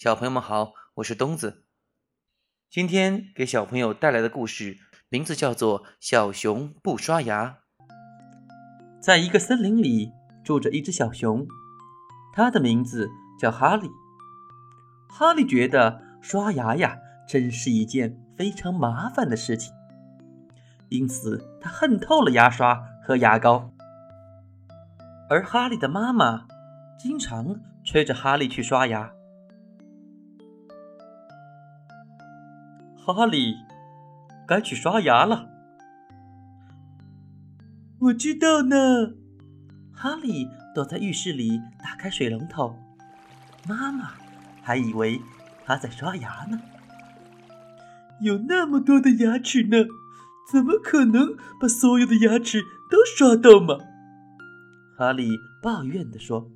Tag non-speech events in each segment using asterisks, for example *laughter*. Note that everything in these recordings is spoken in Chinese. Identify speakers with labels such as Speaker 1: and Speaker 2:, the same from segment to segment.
Speaker 1: 小朋友们好，我是东子。今天给小朋友带来的故事名字叫做《小熊不刷牙》。在一个森林里住着一只小熊，它的名字叫哈利。哈利觉得刷牙呀，真是一件非常麻烦的事情，因此他恨透了牙刷和牙膏。而哈利的妈妈经常催着哈利去刷牙。哈利，该去刷牙了。我知道呢。哈利躲在浴室里，打开水龙头。妈妈还以为他在刷牙呢。有那么多的牙齿呢，怎么可能把所有的牙齿都刷到吗？哈利抱怨地说：“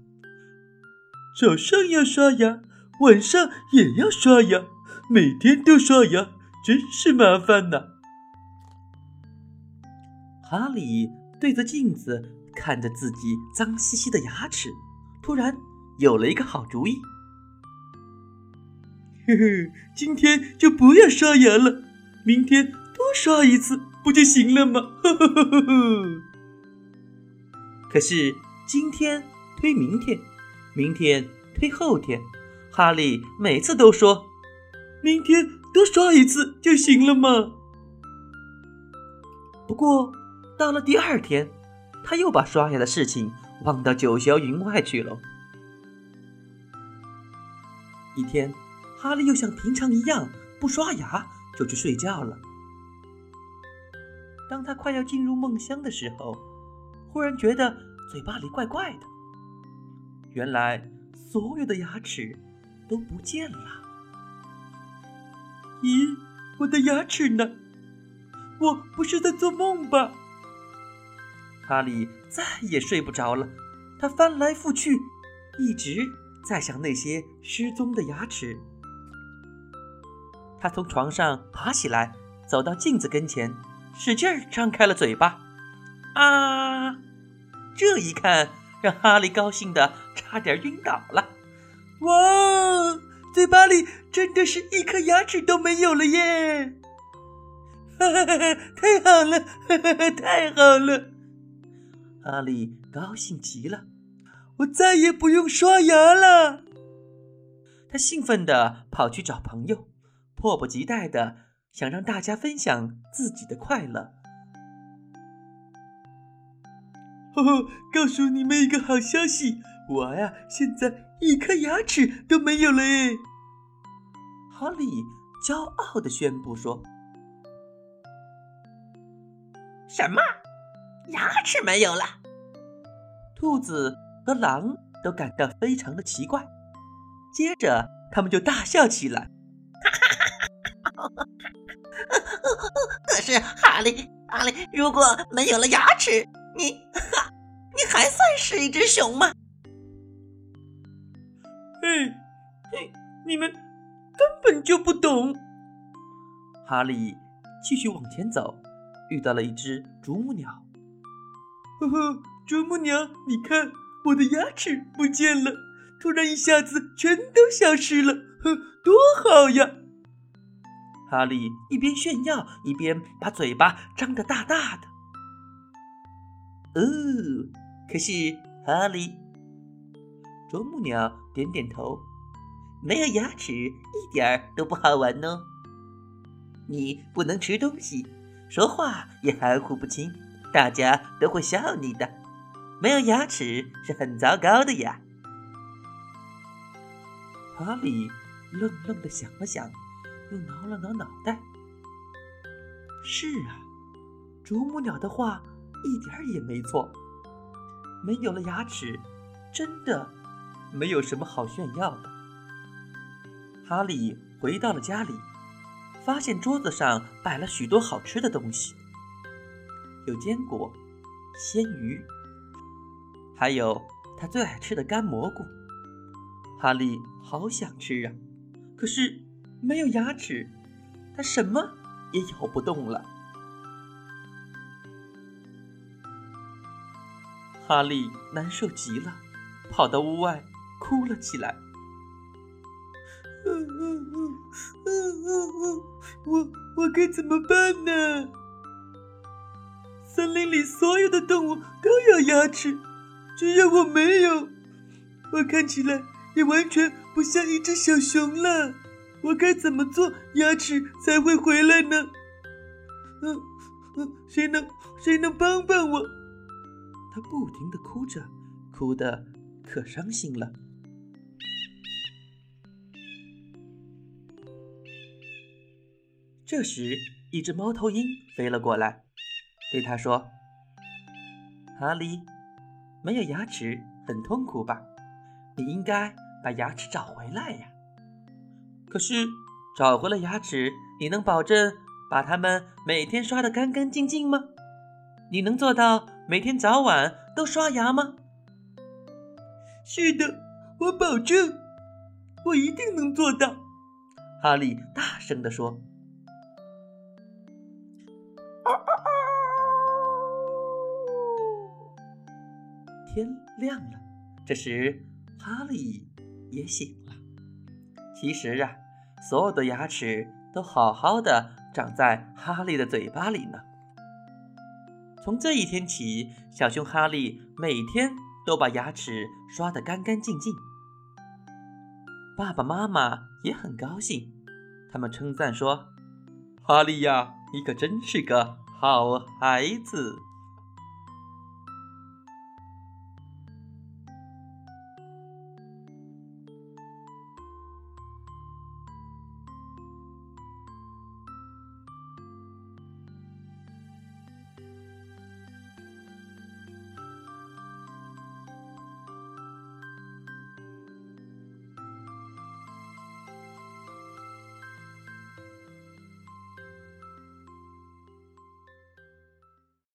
Speaker 1: 早上要刷牙，晚上也要刷牙，每天都刷牙。”真是麻烦呐！哈利对着镜子看着自己脏兮兮的牙齿，突然有了一个好主意。呵呵，今天就不要刷牙了，明天多刷一次不就行了吗？呵呵呵呵呵。可是今天推明天，明天推后天，哈利每次都说：“明天。”多刷一次就行了嘛。不过到了第二天，他又把刷牙的事情忘到九霄云外去了。一天，哈利又像平常一样不刷牙就去睡觉了。当他快要进入梦乡的时候，忽然觉得嘴巴里怪怪的。原来所有的牙齿都不见了。咦，我的牙齿呢？我不是在做梦吧？哈利再也睡不着了，他翻来覆去，一直在想那些失踪的牙齿。他从床上爬起来，走到镜子跟前，使劲儿张开了嘴巴。啊！这一看，让哈利高兴的差点晕倒了。哇！嘴巴里真的是一颗牙齿都没有了耶！*laughs* 哈哈哈哈太好了，哈哈哈太好了！哈利高兴极了，我再也不用刷牙了。他兴奋地跑去找朋友，迫不及待地想让大家分享自己的快乐。*laughs* 呵呵，告诉你们一个好消息，我呀现在。一颗牙齿都没有了哎！哈利骄傲的宣布说：“
Speaker 2: 什么？牙齿没有了？”
Speaker 1: 兔子和狼都感到非常的奇怪，接着他们就大笑起来。
Speaker 2: 可是哈利，哈利，如果没有了牙齿，你，你还算是一只熊吗？
Speaker 1: 你们根本就不懂。哈利继续往前走，遇到了一只啄木鸟。呵呵，啄木鸟，你看我的牙齿不见了，突然一下子全都消失了，呵，多好呀！哈利一边炫耀，一边把嘴巴张得大大的。哦，可是哈利。啄木鸟点点头，没有牙齿一点儿都不好玩哦。你不能吃东西，说话也含糊不清，大家都会笑你的。没有牙齿是很糟糕的呀。哈利愣愣的想了想，又挠了挠脑袋。是啊，啄木鸟的话一点儿也没错。没有了牙齿，真的。没有什么好炫耀的。哈利回到了家里，发现桌子上摆了许多好吃的东西，有坚果、鲜鱼，还有他最爱吃的干蘑菇。哈利好想吃啊，可是没有牙齿，他什么也咬不动了。哈利难受极了，跑到屋外哭了起来。嗯嗯嗯嗯嗯嗯，我我该怎么办呢？森林里所有的动物都有牙齿，只有我没有。我看起来也完全不像一只小熊了。我该怎么做牙齿才会回来呢？嗯嗯，谁能谁能帮帮我？他不停的哭着，哭得可伤心了。这时，一只猫头鹰飞了过来，对他说：“哈利，没有牙齿很痛苦吧？你应该把牙齿找回来呀。可是，找回了牙齿，你能保证把它们每天刷得干干净净吗？你能做到？”每天早晚都刷牙吗？是的，我保证，我一定能做到。哈利大声地说：“ *laughs* 天亮了。”这时，哈利也醒了。其实啊，所有的牙齿都好好的长在哈利的嘴巴里呢。从这一天起，小熊哈利每天都把牙齿刷得干干净净。爸爸妈妈也很高兴，他们称赞说：“哈利呀，你可真是个好孩子。”